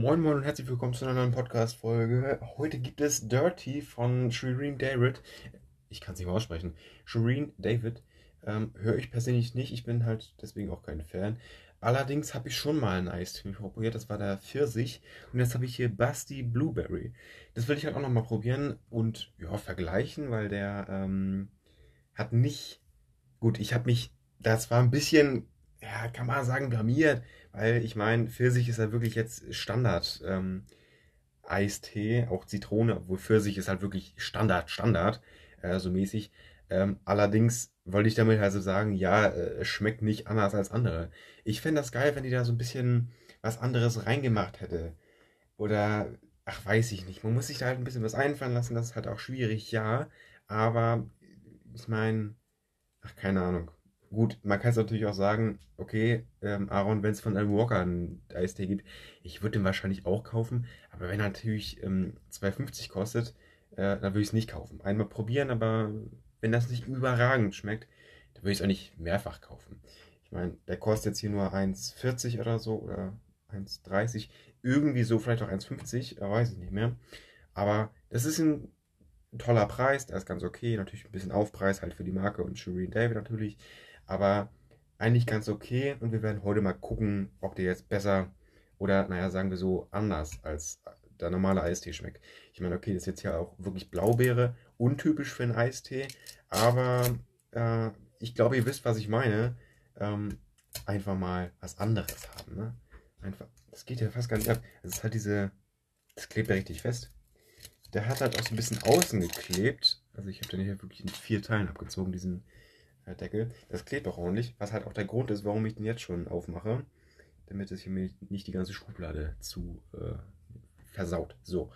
Moin Moin und herzlich willkommen zu einer neuen Podcast-Folge. Heute gibt es Dirty von Shireen David. Ich kann es nicht mal aussprechen. Shireen David. Ähm, Höre ich persönlich nicht. Ich bin halt deswegen auch kein Fan. Allerdings habe ich schon mal ein Eistee probiert. Das war der Pfirsich. Und jetzt habe ich hier Basti Blueberry. Das will ich halt auch nochmal probieren und ja, vergleichen, weil der ähm, hat nicht. Gut, ich habe mich. Das war ein bisschen, ja, kann man sagen, blamiert. Weil ich meine, Pfirsich ist ja wirklich jetzt Standard. Ähm, Eistee, auch Zitrone, obwohl Pfirsich ist halt wirklich Standard, Standard, äh, so mäßig. Ähm, allerdings wollte ich damit also sagen, ja, äh, es schmeckt nicht anders als andere. Ich fände das geil, wenn die da so ein bisschen was anderes reingemacht hätte. Oder, ach, weiß ich nicht. Man muss sich da halt ein bisschen was einfallen lassen, das ist halt auch schwierig, ja. Aber, ich meine, ach, keine Ahnung. Gut, man kann es natürlich auch sagen, okay, ähm, Aaron, wenn es von Alan Walker einen Eistee gibt, ich würde den wahrscheinlich auch kaufen, aber wenn er natürlich ähm, 2,50 kostet, äh, dann würde ich es nicht kaufen. Einmal probieren, aber wenn das nicht überragend schmeckt, dann würde ich es auch nicht mehrfach kaufen. Ich meine, der kostet jetzt hier nur 1,40 oder so oder 1,30, irgendwie so, vielleicht auch 1,50, weiß ich nicht mehr. Aber das ist ein toller Preis, der ist ganz okay, natürlich ein bisschen Aufpreis halt für die Marke und Shireen David natürlich aber eigentlich ganz okay. Und wir werden heute mal gucken, ob der jetzt besser oder, naja, sagen wir so, anders als der normale Eistee schmeckt. Ich meine, okay, das ist jetzt ja auch wirklich Blaubeere, untypisch für einen Eistee, aber äh, ich glaube, ihr wisst, was ich meine. Ähm, einfach mal was anderes haben. Ne? Einfach, das geht ja fast gar nicht ab. Es ist halt diese, das klebt ja richtig fest. Der hat halt auch so ein bisschen außen geklebt. Also ich habe den hier wirklich in vier Teilen abgezogen, diesen Deckel. Das klebt auch ordentlich, was halt auch der Grund ist, warum ich den jetzt schon aufmache, damit es hier nicht die ganze Schublade zu äh, versaut. So,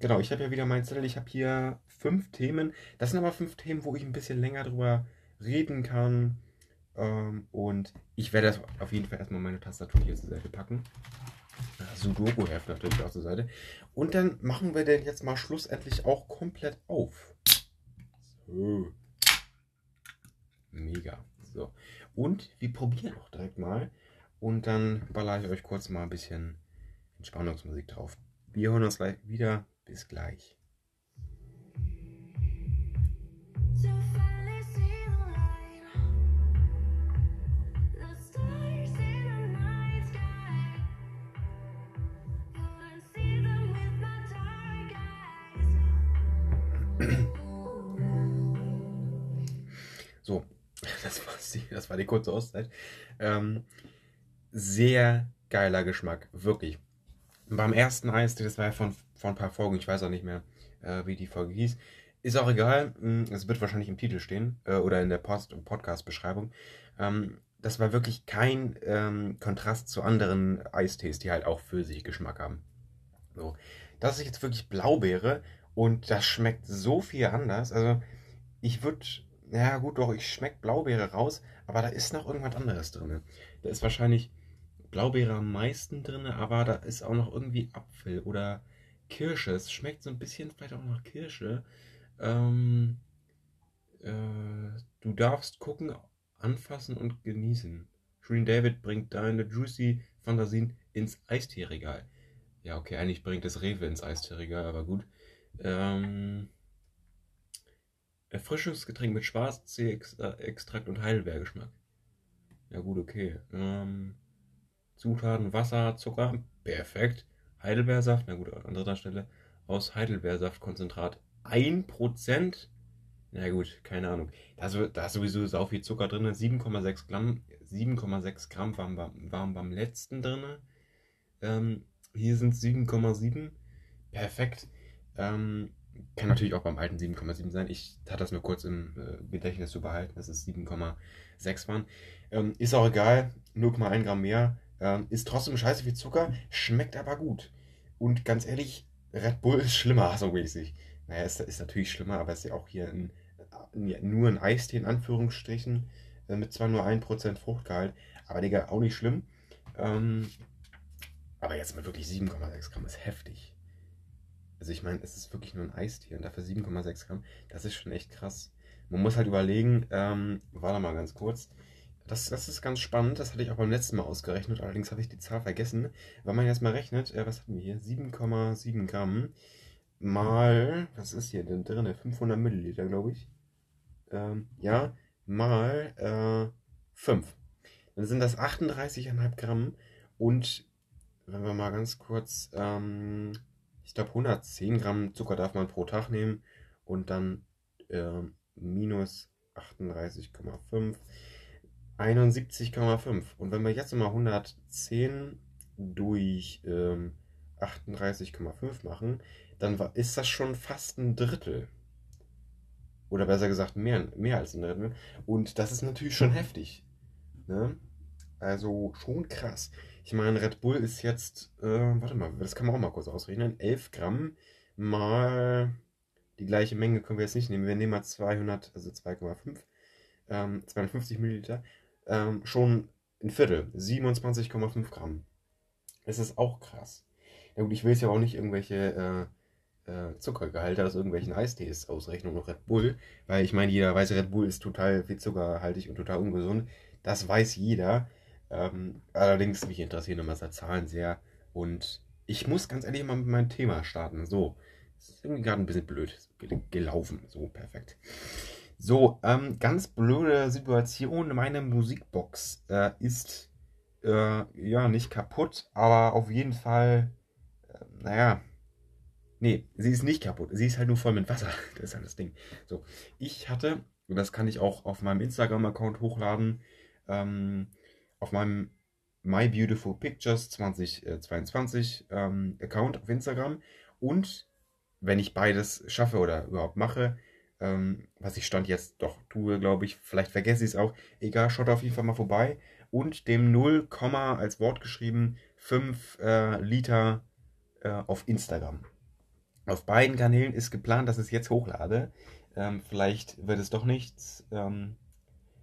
genau, ich habe ja wieder meinen Zettel. Ich habe hier fünf Themen. Das sind aber fünf Themen, wo ich ein bisschen länger drüber reden kann. Ähm, und ich werde auf jeden Fall erstmal meine Tastatur hier zur Seite packen. Sudoku-Heft natürlich auch zur Seite. Und dann machen wir den jetzt mal schlussendlich auch komplett auf. So. Mega. So. Und wir probieren auch direkt mal. Und dann ballere ich euch kurz mal ein bisschen Entspannungsmusik drauf. Wir hören uns gleich wieder. Bis gleich. Das war, die, das war die kurze Auszeit. Ähm, sehr geiler Geschmack, wirklich. Beim ersten Eis, das war ja von, von ein paar Folgen, ich weiß auch nicht mehr, äh, wie die Folge hieß. Ist auch egal, hm, es wird wahrscheinlich im Titel stehen äh, oder in der Podcast-Beschreibung. Ähm, das war wirklich kein ähm, Kontrast zu anderen Eistees, die halt auch für sich Geschmack haben. So. Das ist jetzt wirklich Blaubeere und das schmeckt so viel anders. Also, ich würde ja gut, doch, ich schmecke Blaubeere raus, aber da ist noch irgendwas anderes drin. Da ist wahrscheinlich Blaubeere am meisten drin, aber da ist auch noch irgendwie Apfel oder Kirsche. Es schmeckt so ein bisschen vielleicht auch nach Kirsche. Ähm, äh, du darfst gucken, anfassen und genießen. Shreen David bringt deine juicy Fantasien ins Eisteeregal. Ja, okay, eigentlich bringt es Rewe ins Eisteeregal, aber gut. Ähm, Erfrischungsgetränk mit Schwarztee-Extrakt und Heidelbeergeschmack. Ja gut, okay. Ähm, Zutaten Wasser, Zucker, perfekt. Heidelbeersaft, na gut, an dritter Stelle. Aus Heidelbeersaftkonzentrat 1%. Na gut, keine Ahnung. Da ist, da ist sowieso sau viel Zucker drin. 7,6 Gramm, 7,6 Gramm waren, waren beim letzten drin. Ähm, hier sind es 7,7. Perfekt. Ähm, kann natürlich auch beim alten 7,7 sein. Ich hatte das nur kurz im äh, Gedächtnis zu behalten, dass es 7,6 waren. Ähm, ist auch egal, 0,1 Gramm mehr. Ähm, ist trotzdem scheiße viel Zucker, schmeckt aber gut. Und ganz ehrlich, Red Bull ist schlimmer, so mäßig. Naja, ist, ist natürlich schlimmer, aber es ist ja auch hier ein, nur ein Eistee in Anführungsstrichen, äh, mit zwar nur 1% Fruchtgehalt, aber Digga, auch nicht schlimm. Ähm, aber jetzt mal wirklich 7,6 Gramm ist heftig. Also ich meine, es ist wirklich nur ein Eistier und dafür 7,6 Gramm. Das ist schon echt krass. Man muss halt überlegen, ähm, warte mal ganz kurz. das, das ist ganz spannend. Das hatte ich auch beim letzten Mal ausgerechnet. Allerdings habe ich die Zahl vergessen. Wenn man jetzt mal rechnet, äh, was hatten wir hier? 7,7 Gramm mal, was ist hier denn drin? 500 Milliliter, glaube ich. Ähm, ja, mal äh, 5. Dann sind das 38,5 Gramm. Und wenn wir mal ganz kurz, ähm, ich glaube 110 Gramm Zucker darf man pro Tag nehmen. Und dann äh, minus 38,5. 71,5. Und wenn wir jetzt mal 110 durch ähm, 38,5 machen, dann ist das schon fast ein Drittel. Oder besser gesagt, mehr, mehr als ein Drittel. Und das ist natürlich schon heftig. Ne? Also schon krass. Ich meine, Red Bull ist jetzt, äh, warte mal, das kann man auch mal kurz ausrechnen. 11 Gramm mal die gleiche Menge können wir jetzt nicht nehmen. Wir nehmen mal 200, also 2,5, ähm, 250 Milliliter. Ähm, schon ein Viertel, 27,5 Gramm. Das ist auch krass. Ja gut, ich will jetzt ja auch nicht irgendwelche äh, äh, Zuckergehalte aus irgendwelchen Eistees ausrechnen, noch Red Bull, weil ich meine, jeder weiß, Red Bull ist total viel zuckerhaltig und total ungesund. Das weiß jeder. Ähm, allerdings, mich interessieren immer so Zahlen sehr. Und ich muss ganz ehrlich mal mit meinem Thema starten. So, das ist irgendwie gerade ein bisschen blöd gelaufen. So, perfekt. So, ähm, ganz blöde Situation. Meine Musikbox äh, ist äh, ja nicht kaputt, aber auf jeden Fall, äh, naja, nee, sie ist nicht kaputt. Sie ist halt nur voll mit Wasser. Das ist halt das Ding. So, ich hatte, und das kann ich auch auf meinem Instagram-Account hochladen, ähm, auf meinem My Beautiful Pictures 2022 ähm, Account auf Instagram und wenn ich beides schaffe oder überhaupt mache, ähm, was ich Stand jetzt doch tue, glaube ich, vielleicht vergesse ich es auch, egal, schaut auf jeden Fall mal vorbei und dem 0, als Wort geschrieben 5 äh, Liter äh, auf Instagram. Auf beiden Kanälen ist geplant, dass ich es jetzt hochlade. Ähm, vielleicht wird es doch nichts. Ähm,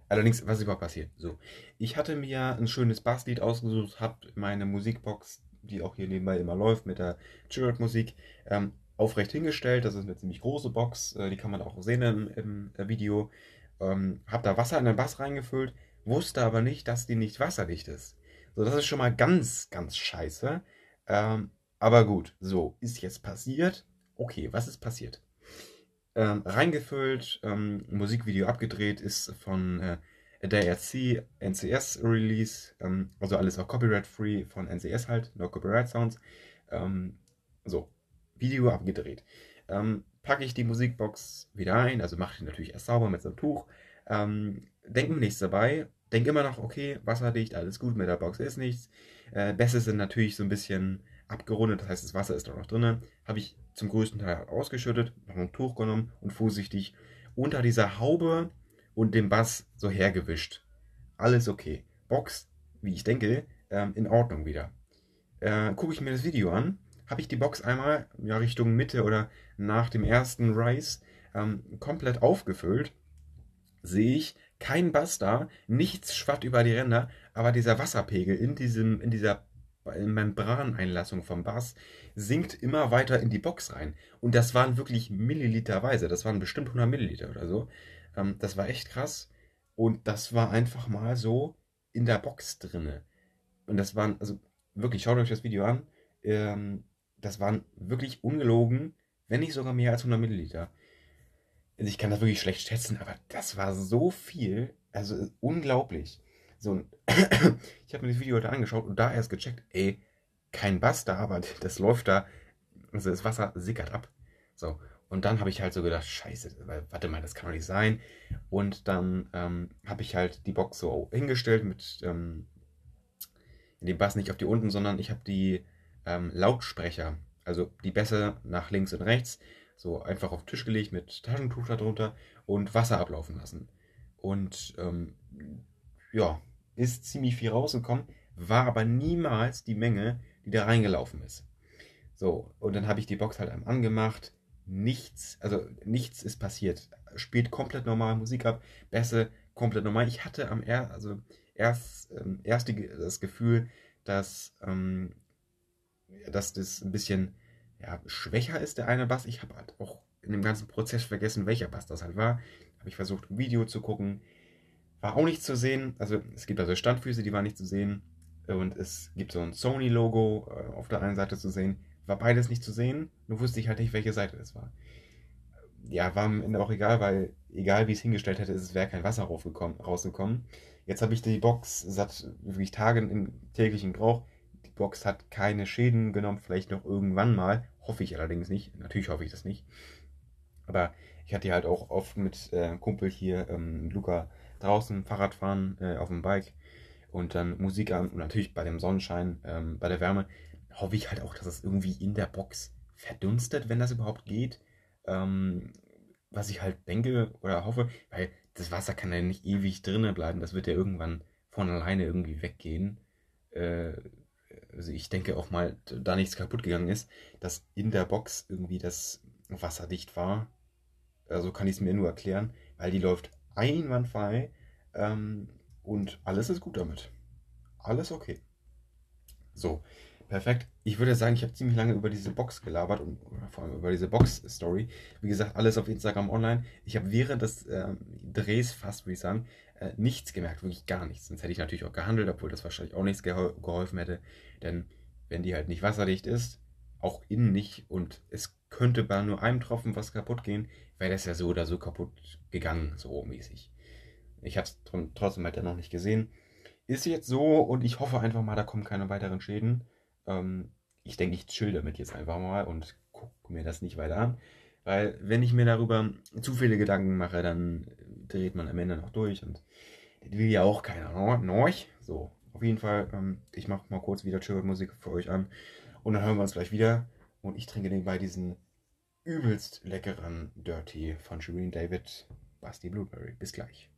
allerdings, was ist überhaupt passiert? So, ich hatte mir ein schönes Basslied ausgesucht, habe meine Musikbox, die auch hier nebenbei immer läuft mit der Chilled-Musik, ähm, aufrecht hingestellt. Das ist eine ziemlich große Box, äh, die kann man auch sehen im, im äh, Video. Ähm, hab da Wasser in den Bass reingefüllt, wusste aber nicht, dass die nicht wasserdicht ist. So, das ist schon mal ganz, ganz scheiße. Ähm, aber gut, so, ist jetzt passiert. Okay, was ist passiert? Ähm, reingefüllt, ähm, Musikvideo abgedreht, ist von äh, der RC NCS Release, ähm, also alles auch copyright-free von NCS halt, no copyright sounds. Ähm, so, Video abgedreht. Ähm, packe ich die Musikbox wieder ein, also mache ich natürlich erst sauber mit so einem Tuch. Ähm, denke mir nichts dabei. Denke immer noch, okay, wasserdicht, alles gut, mit der Box ist nichts. Äh, Bässe sind natürlich so ein bisschen abgerundet, das heißt, das Wasser ist da noch drin. Habe ich zum größten Teil ausgeschüttet, noch ein Tuch genommen und vorsichtig unter dieser Haube und dem Bass so hergewischt. Alles okay. Box, wie ich denke, ähm, in Ordnung wieder. Äh, Gucke ich mir das Video an habe ich die Box einmal ja, Richtung Mitte oder nach dem ersten Rise ähm, komplett aufgefüllt. Sehe ich kein Bass da, nichts schwatt über die Ränder, aber dieser Wasserpegel in, diesem, in dieser Membraneinlassung vom Bass sinkt immer weiter in die Box rein. Und das waren wirklich Milliliterweise, das waren bestimmt 100 Milliliter oder so. Ähm, das war echt krass. Und das war einfach mal so in der Box drinne. Und das waren, also wirklich, schaut euch das Video an. Ähm, das waren wirklich ungelogen, wenn nicht sogar mehr als 100 Milliliter. Also ich kann das wirklich schlecht schätzen, aber das war so viel, also unglaublich. So, ich habe mir das Video heute angeschaut und da erst gecheckt, ey, kein Bass da, aber das läuft da, also das Wasser sickert ab. So, und dann habe ich halt so gedacht, scheiße, warte mal, das kann doch nicht sein. Und dann ähm, habe ich halt die Box so hingestellt mit ähm, dem Bass nicht auf die unten, sondern ich habe die ähm, Lautsprecher, also die Bässe nach links und rechts, so einfach auf den Tisch gelegt mit Taschentuch darunter und Wasser ablaufen lassen. Und ähm, ja, ist ziemlich viel rausgekommen, war aber niemals die Menge, die da reingelaufen ist. So, und dann habe ich die Box halt einmal angemacht. Nichts, also nichts ist passiert. Spielt komplett normal Musik ab, Bässe komplett normal. Ich hatte am er also erst, ähm, erst die, das Gefühl, dass ähm, dass das ein bisschen ja, schwächer ist, der eine Bass. Ich habe halt auch in dem ganzen Prozess vergessen, welcher Bass das halt war. Habe ich versucht, ein Video zu gucken. War auch nicht zu sehen. Also es gibt also Standfüße, die waren nicht zu sehen. Und es gibt so ein Sony-Logo äh, auf der einen Seite zu sehen. War beides nicht zu sehen. Nur wusste ich halt nicht, welche Seite das war. Ja, war am Ende auch egal, weil egal wie ich es hingestellt hätte, es wäre kein Wasser rausgekommen. Jetzt habe ich die Box seit wirklich Tagen im täglichen Gebrauch. Die Box hat keine Schäden genommen, vielleicht noch irgendwann mal. Hoffe ich allerdings nicht. Natürlich hoffe ich das nicht. Aber ich hatte halt auch oft mit äh, Kumpel hier, ähm, Luca, draußen Fahrrad fahren äh, auf dem Bike und dann Musik an und natürlich bei dem Sonnenschein, ähm, bei der Wärme, hoffe ich halt auch, dass es irgendwie in der Box verdunstet, wenn das überhaupt geht. Ähm, was ich halt denke oder hoffe, weil das Wasser kann ja nicht ewig drinnen bleiben, das wird ja irgendwann von alleine irgendwie weggehen. Äh, also ich denke auch mal, da nichts kaputt gegangen ist, dass in der Box irgendwie das Wasser dicht war. Also kann ich es mir nur erklären, weil die läuft einwandfrei ähm, und alles ist gut damit. Alles okay. So, perfekt. Ich würde sagen, ich habe ziemlich lange über diese Box gelabert und vor allem über diese Box-Story. Wie gesagt, alles auf Instagram online. Ich habe während des äh, Drehs fast, würde ich sagen, äh, nichts gemerkt, wirklich gar nichts. Sonst hätte ich natürlich auch gehandelt, obwohl das wahrscheinlich auch nichts gehol geholfen hätte. Denn wenn die halt nicht wasserdicht ist, auch innen nicht und es könnte bei nur einem Tropfen was kaputt gehen, wäre das ja so oder so kaputt gegangen, so mäßig. Ich habe es trotzdem halt noch nicht gesehen. Ist jetzt so und ich hoffe einfach mal, da kommen keine weiteren Schäden. Ähm, ich denke, ich chill damit jetzt einfach mal und gucke mir das nicht weiter an. Weil wenn ich mir darüber zu viele Gedanken mache, dann dreht man am Ende noch durch und das will ja auch keiner, Norch. So, auf jeden Fall, ähm, ich mache mal kurz wieder Chill-Musik für euch an und dann hören wir uns gleich wieder und ich trinke nebenbei diesen übelst leckeren Dirty von Shireen David Basti Blueberry. Bis gleich.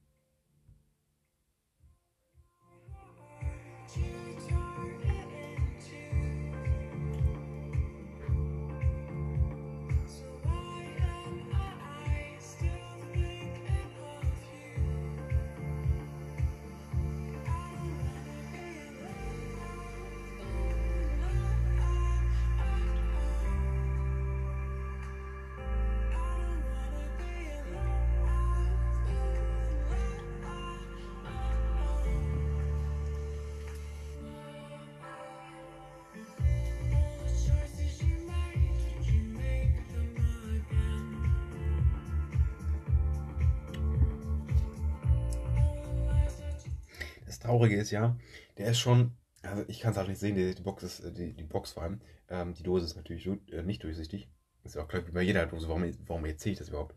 Traurige ist ja, der ist schon, also ich kann es halt nicht sehen, die, die, Box ist, äh, die, die Box vor allem, ähm, die Dose ist natürlich äh, nicht durchsichtig. Ist ja auch klar wie bei jeder Dose, warum, warum erzähle ich das überhaupt?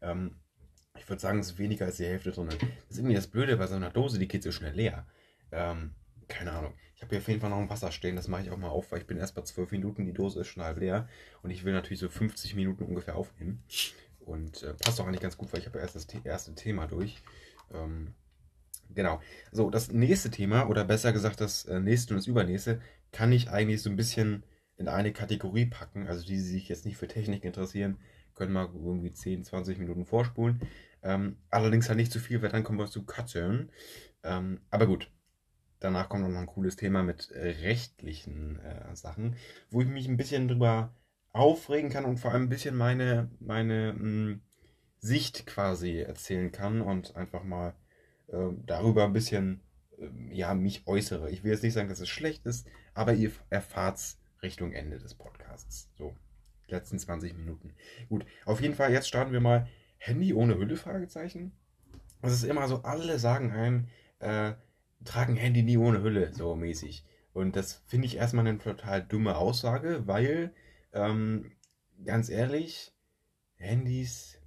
Ähm, ich würde sagen, es ist weniger als die Hälfte drin. Das ist irgendwie das Blöde bei so einer Dose, die geht so schnell leer. Ähm, keine Ahnung. Ich habe hier auf jeden Fall noch ein Wasser stehen, das mache ich auch mal auf, weil ich bin erst bei 12 Minuten, die Dose ist schon halb leer und ich will natürlich so 50 Minuten ungefähr aufnehmen. Und äh, passt auch eigentlich ganz gut, weil ich habe erst das erste Thema durch. Ähm, Genau. So, das nächste Thema, oder besser gesagt das äh, nächste und das übernächste, kann ich eigentlich so ein bisschen in eine Kategorie packen. Also die, die sich jetzt nicht für Technik interessieren, können mal irgendwie 10, 20 Minuten vorspulen. Ähm, allerdings halt nicht zu viel, weil dann kommen wir zu Cutten. Ähm, aber gut. Danach kommt noch ein cooles Thema mit äh, rechtlichen äh, Sachen, wo ich mich ein bisschen drüber aufregen kann und vor allem ein bisschen meine, meine mh, hm, Sicht quasi erzählen kann und einfach mal äh, darüber ein bisschen äh, ja, mich äußere. Ich will jetzt nicht sagen, dass es schlecht ist, aber ihr erfahrt es Richtung Ende des Podcasts. So, letzten 20 Minuten. Gut, auf jeden Fall, jetzt starten wir mal. Handy ohne Hülle? Fragezeichen. Das ist immer so, alle sagen einem, äh, tragen Handy nie ohne Hülle, so mäßig. Und das finde ich erstmal eine total dumme Aussage, weil, ähm, ganz ehrlich, Handys,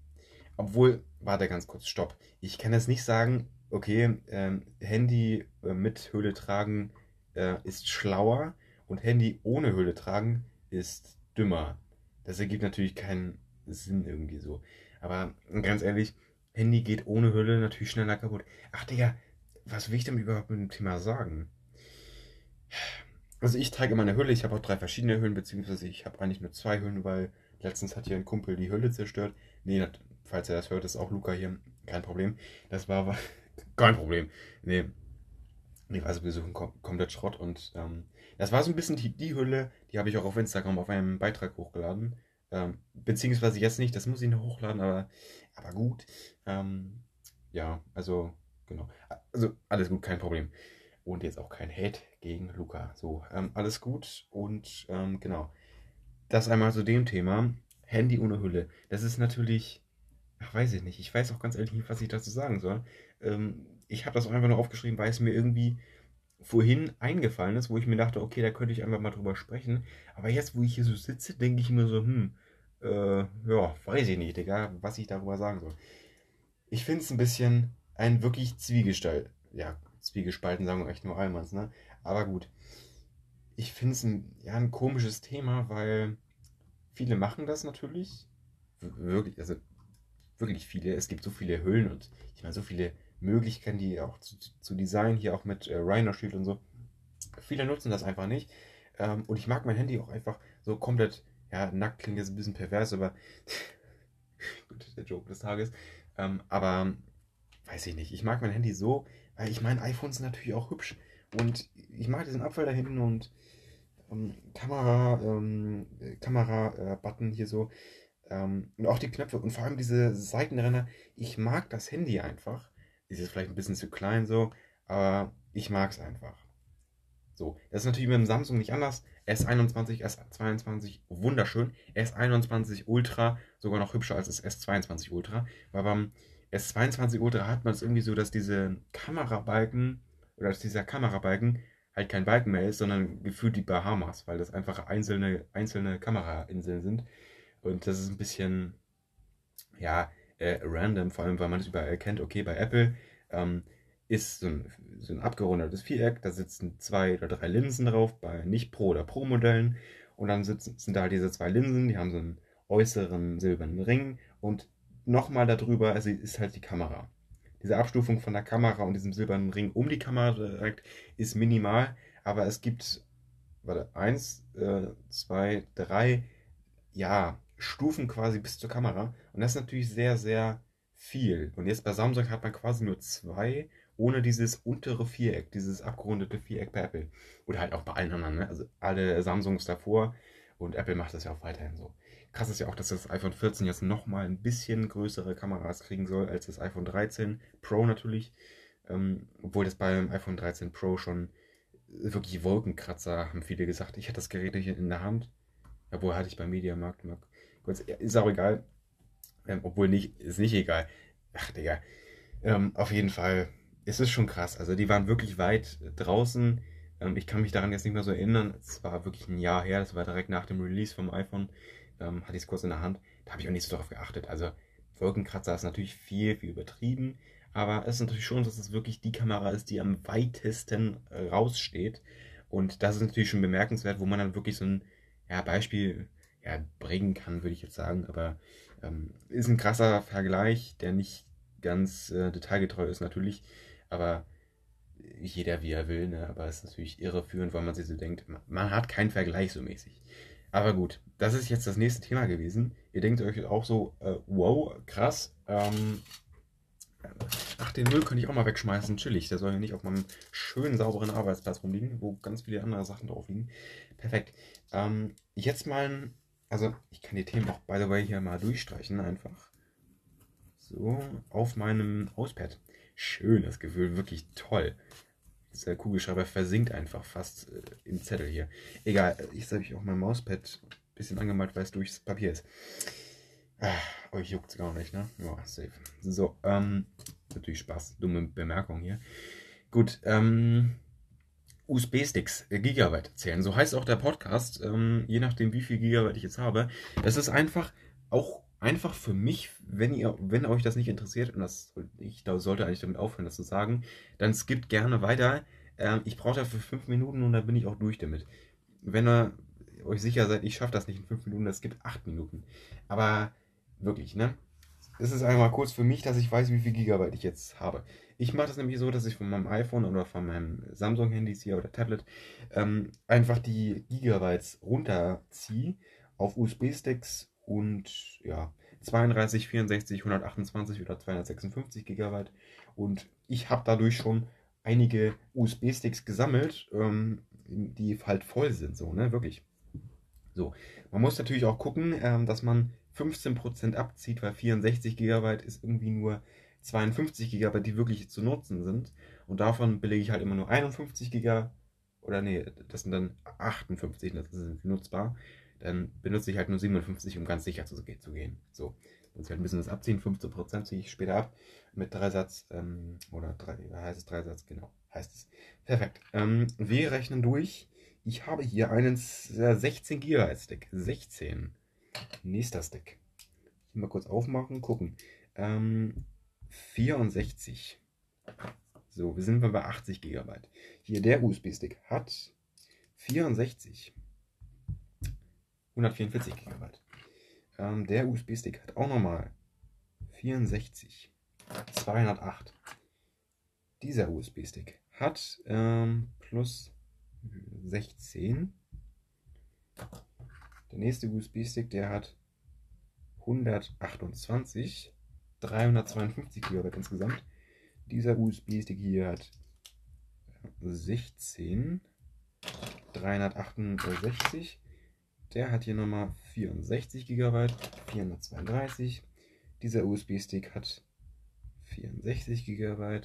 obwohl, warte ganz kurz, stopp. Ich kann jetzt nicht sagen, okay, ähm, Handy äh, mit Hülle tragen äh, ist schlauer und Handy ohne Hülle tragen ist dümmer. Das ergibt natürlich keinen Sinn irgendwie so. Aber ganz ehrlich, Handy geht ohne Hülle natürlich schneller kaputt. Ach Digga, was will ich denn überhaupt mit dem Thema sagen? Also ich trage immer eine Hülle, ich habe auch drei verschiedene Hüllen, beziehungsweise ich habe eigentlich nur zwei Hüllen, weil letztens hat hier ein Kumpel die Hülle zerstört. Nee, falls er das hört, ist auch Luca hier, kein Problem. Das war, kein Problem. Nee. Die Reisebesuchen kom komplett Schrott und ähm, das war so ein bisschen die, die Hülle, die habe ich auch auf Instagram auf einem Beitrag hochgeladen. Ähm, beziehungsweise jetzt nicht, das muss ich noch hochladen, aber, aber gut. Ähm, ja, also genau. Also alles gut, kein Problem. Und jetzt auch kein Hate gegen Luca. So, ähm, alles gut und ähm, genau. Das einmal zu dem Thema. Handy ohne Hülle. Das ist natürlich, ach, weiß ich nicht. Ich weiß auch ganz ehrlich nicht, was ich dazu sagen soll. Ähm, ich habe das einfach nur aufgeschrieben, weil es mir irgendwie vorhin eingefallen ist, wo ich mir dachte, okay, da könnte ich einfach mal drüber sprechen. Aber jetzt, wo ich hier so sitze, denke ich mir so, hm, äh, ja, weiß ich nicht, Digga, was ich darüber sagen soll. Ich finde es ein bisschen ein wirklich Zwiegestalt. Ja, Zwiegespalten sagen wir echt nur einmal, ne? Aber gut. Ich finde es ein, ja, ein komisches Thema, weil viele machen das natürlich. Wirklich, also wirklich viele. Es gibt so viele Hüllen und ich meine, so viele Möglichkeiten, die auch zu, zu designen, hier auch mit äh, Rhino Shield und so. Viele nutzen das einfach nicht. Ähm, und ich mag mein Handy auch einfach so komplett, ja, nackt klingt jetzt ein bisschen pervers, aber gut, der Joke des Tages. Ähm, aber weiß ich nicht, ich mag mein Handy so, weil ich meine, iPhones sind natürlich auch hübsch. Und ich mag diesen Abfall da hinten und ähm, Kamera, ähm, Kamera-Button hier so. Ähm, und auch die Knöpfe und vor allem diese Seitenrenner. Ich mag das Handy einfach. Ist jetzt vielleicht ein bisschen zu klein so, aber ich mag es einfach. So, das ist natürlich mit dem Samsung nicht anders. S21, S22 wunderschön. S21 Ultra sogar noch hübscher als das S22 Ultra. Weil beim S22 Ultra hat man es irgendwie so, dass diese Kamerabalken oder dass dieser Kamerabalken halt kein Balken mehr ist, sondern gefühlt die Bahamas, weil das einfach einzelne, einzelne Kamerainseln sind. Und das ist ein bisschen, ja, äh, random, vor allem weil man es überall kennt. Okay, bei Apple ähm, ist so ein, so ein abgerundetes Viereck, da sitzen zwei oder drei Linsen drauf, bei nicht Pro- oder Pro-Modellen. Und dann sitzen, sind da halt diese zwei Linsen, die haben so einen äußeren silbernen Ring und nochmal darüber also ist halt die Kamera. Diese Abstufung von der Kamera und diesem silbernen Ring um die Kamera direkt ist minimal, aber es gibt, warte, eins, äh, zwei, drei, ja, Stufen quasi bis zur Kamera. Und das ist natürlich sehr, sehr viel. Und jetzt bei Samsung hat man quasi nur zwei, ohne dieses untere Viereck, dieses abgerundete Viereck bei Apple. Oder halt auch bei allen anderen, ne? Also alle Samsungs davor. Und Apple macht das ja auch weiterhin so. Krass ist ja auch, dass das iPhone 14 jetzt nochmal ein bisschen größere Kameras kriegen soll als das iPhone 13 Pro natürlich. Ähm, obwohl das beim iPhone 13 Pro schon wirklich Wolkenkratzer, haben viele gesagt. Ich hatte das Gerät nicht in der Hand. Obwohl hatte ich beim Mediamarkt. Kurz, ist auch egal. Ähm, obwohl nicht, ist nicht egal. Ach, Digga. Ähm, auf jeden Fall, es ist schon krass. Also die waren wirklich weit draußen. Ähm, ich kann mich daran jetzt nicht mehr so erinnern. Es war wirklich ein Jahr her. Das war direkt nach dem Release vom iPhone ähm, hatte ich es kurz in der Hand. Da habe ich auch nicht so darauf geachtet. Also Wolkenkratzer ist natürlich viel, viel übertrieben, aber es ist natürlich schon, dass es wirklich die Kamera ist, die am weitesten raussteht. Und das ist natürlich schon bemerkenswert, wo man dann wirklich so ein ja, Beispiel bringen kann, würde ich jetzt sagen. Aber ähm, ist ein krasser Vergleich, der nicht ganz äh, detailgetreu ist natürlich. Aber jeder wie er will, ne? aber es ist natürlich irreführend, weil man sich so denkt, man hat keinen Vergleich so mäßig. Aber gut, das ist jetzt das nächste Thema gewesen. Ihr denkt euch auch so, äh, wow, krass. Ähm, ach, den Müll könnte ich auch mal wegschmeißen. Chillig, der soll ja nicht auf meinem schönen, sauberen Arbeitsplatz rumliegen, wo ganz viele andere Sachen drauf liegen. Perfekt. Ähm, jetzt mal, also ich kann die Themen auch, by the way, hier mal durchstreichen einfach. So, auf meinem Auspad. Schönes Gefühl, wirklich toll. Dieser Kugelschreiber versinkt einfach fast äh, im Zettel hier. Egal, jetzt habe ich auch mein Mauspad ein bisschen angemalt, weil es durchs Papier ist. Ah, euch juckt es gar nicht, ne? Ja, safe. So, ähm, natürlich Spaß. Dumme Bemerkung hier. Gut, ähm, USB-Sticks, äh, Gigabyte zählen. So heißt auch der Podcast, ähm, je nachdem, wie viel Gigabyte ich jetzt habe. Das ist einfach auch einfach für mich, wenn ihr, wenn euch das nicht interessiert, und das, ich sollte eigentlich damit aufhören, das zu sagen, dann skippt gerne weiter. Ähm, ich brauche dafür fünf Minuten und dann bin ich auch durch damit. Wenn ihr euch sicher seid, ich schaffe das nicht in fünf Minuten, das gibt acht Minuten. Aber wirklich, ne? Es ist einmal kurz für mich, dass ich weiß, wie viel Gigabyte ich jetzt habe. Ich mache das nämlich so, dass ich von meinem iPhone oder von meinem Samsung-Handys hier oder Tablet ähm, einfach die Gigabytes runterziehe auf USB-Sticks und ja, 32, 64, 128 oder 256 GB. Und ich habe dadurch schon einige USB-Sticks gesammelt, ähm, die halt voll sind, so, ne, wirklich. So, man muss natürlich auch gucken, ähm, dass man 15% abzieht, weil 64 GB ist irgendwie nur 52 GB, die wirklich zu nutzen sind. Und davon belege ich halt immer nur 51 GB. Oder nee, das sind dann 58, das ist nutzbar. Dann benutze ich halt nur 57, um ganz sicher zu, zu gehen. So. Muss ich halt ein bisschen das abziehen. 15% ziehe ich später ab. Mit Dreisatz, ähm, oder drei, heißt es Dreisatz, genau, heißt es. Perfekt. Ähm, wir rechnen durch. Ich habe hier einen 16 GB Stick. 16. Nächster Stick. Mal kurz aufmachen, gucken. Ähm, 64. So, wir sind bei 80 GB. Hier der USB-Stick hat 64. 144 GB. Ähm, der USB-Stick hat auch nochmal 64. 208. Dieser USB-Stick hat ähm, plus 16. Der nächste USB-Stick, der hat 128, 352 GB insgesamt. Dieser USB-Stick hier hat 16, 368. Der hat hier nochmal 64 GB, 432. Dieser USB-Stick hat 64 GB.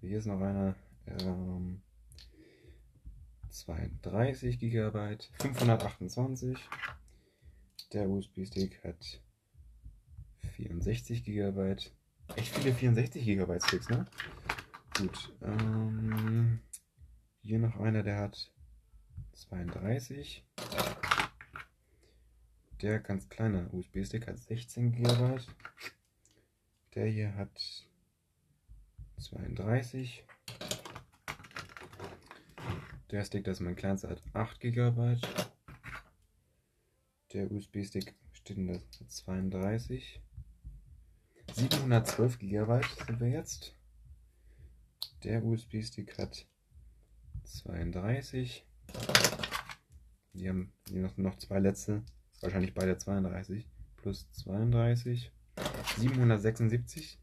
Hier ist noch einer. Ähm, 32 GB, 528. Der USB-Stick hat 64 GB. Echt viele 64 GB Sticks, ne? Gut. Ähm, hier noch einer, der hat 32. Der ganz kleine USB-Stick hat 16 GB. Der hier hat 32. Der Stick, das ist mein kleinster, hat 8 GB. Der USB-Stick steht in der 32. 712 GB sind wir jetzt. Der USB-Stick hat 32. Wir haben hier noch, noch zwei letzte, wahrscheinlich beide 32 plus 32. 776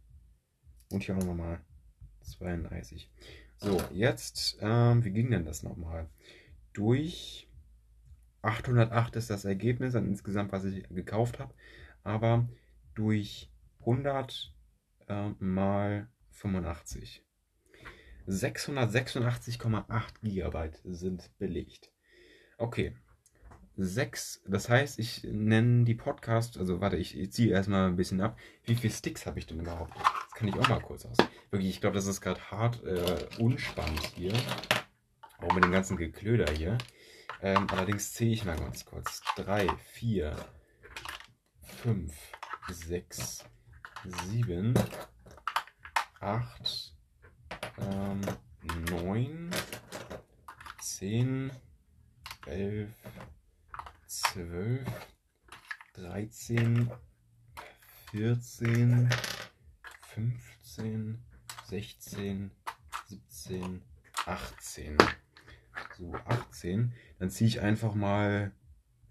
und hier auch nochmal 32. So, jetzt, ähm, wie ging denn das nochmal? Durch 808 ist das Ergebnis an insgesamt, was ich gekauft habe, aber durch 100 äh, mal 85. 686,8 GB sind belegt. Okay. 6, das heißt, ich nenne die Podcast, also warte, ich, ziehe erstmal ein bisschen ab. Wie viele Sticks habe ich denn überhaupt? Das kann ich auch mal kurz aus. Wirklich, ich glaube, das ist gerade hart äh, unspannend hier. Auch mit dem ganzen Geklöder hier. Ähm, allerdings zähle ich mal ganz kurz. 3, 4, 5, 6, 7, 8, ähm, 9, 10, 11, 12, 13, 14, 15, 16, 17, 18. So, 18. Dann ziehe ich einfach mal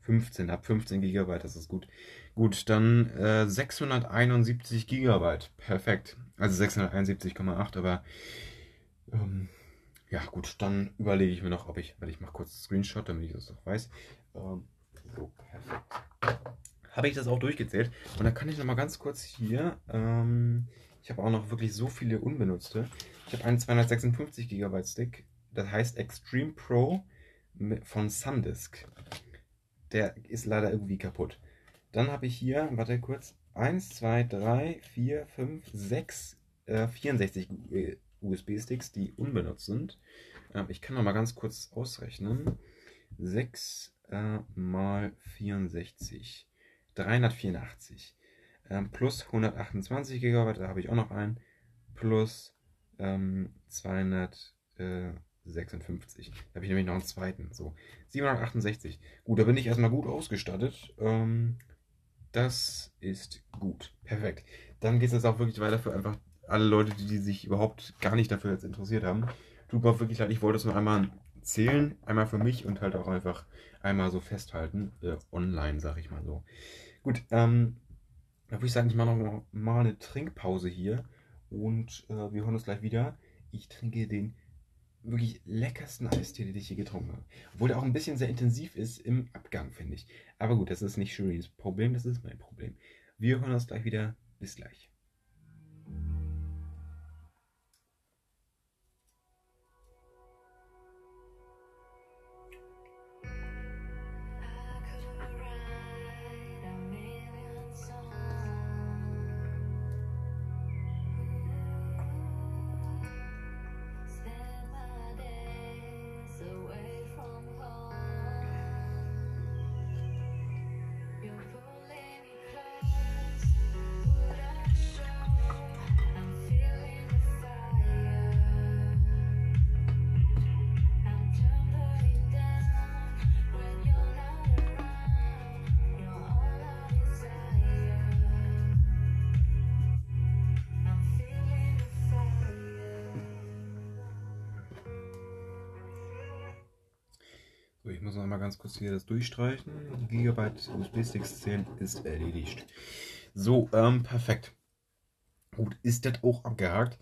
15 ab. 15 GB, das ist gut. Gut, dann äh, 671 GB. Perfekt. Also 671,8, aber ähm, ja gut, dann überlege ich mir noch, ob ich, weil ich mache kurz Screenshot, damit ich das auch weiß. Ähm, so, perfekt. Habe ich das auch durchgezählt. Und dann kann ich noch mal ganz kurz hier, ähm, ich habe auch noch wirklich so viele unbenutzte. Ich habe einen 256 GB Stick, das heißt Extreme Pro von Sandisk. Der ist leider irgendwie kaputt. Dann habe ich hier, warte kurz, 1, 2, 3, 4, 5, 6, äh, 64 USB-Sticks, die unbenutzt sind. Äh, ich kann noch mal ganz kurz ausrechnen. 6 äh, mal 64. 384. Ähm, plus 128 GB, da habe ich auch noch einen. Plus ähm, 256. Da habe ich nämlich noch einen zweiten. So, 768. Gut, da bin ich erstmal gut ausgestattet. Ähm, das ist gut. Perfekt. Dann geht es jetzt auch wirklich weiter für einfach alle Leute, die, die sich überhaupt gar nicht dafür jetzt interessiert haben. Tut mir wirklich leid, ich wollte es nur einmal zählen, einmal für mich und halt auch einfach einmal so festhalten, äh, online, sag ich mal so. Gut, ähm, da würde ich sagen, ich mache noch mal eine Trinkpause hier und äh, wir hören uns gleich wieder. Ich trinke den wirklich leckersten Eistee, den ich je getrunken habe. Obwohl der auch ein bisschen sehr intensiv ist im Abgang, finde ich. Aber gut, das ist nicht Shirins Problem, das ist mein Problem. Wir hören uns gleich wieder. Bis gleich. Einmal ganz kurz hier das durchstreichen. Gigabyte USB-Sticks 10 ist erledigt. So, ähm, perfekt. Gut, ist das auch abgehakt.